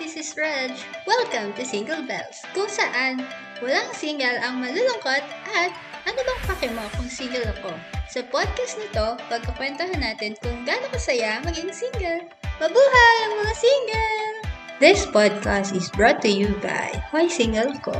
this is Reg. Welcome to Single Bells, kung saan walang single ang malulungkot at ano bang pake mo kung single ako. Sa podcast nito, pagkakwentuhan natin kung gaano kasaya maging single. Mabuhay ang mga single! This podcast is brought to you by Why Single Ko.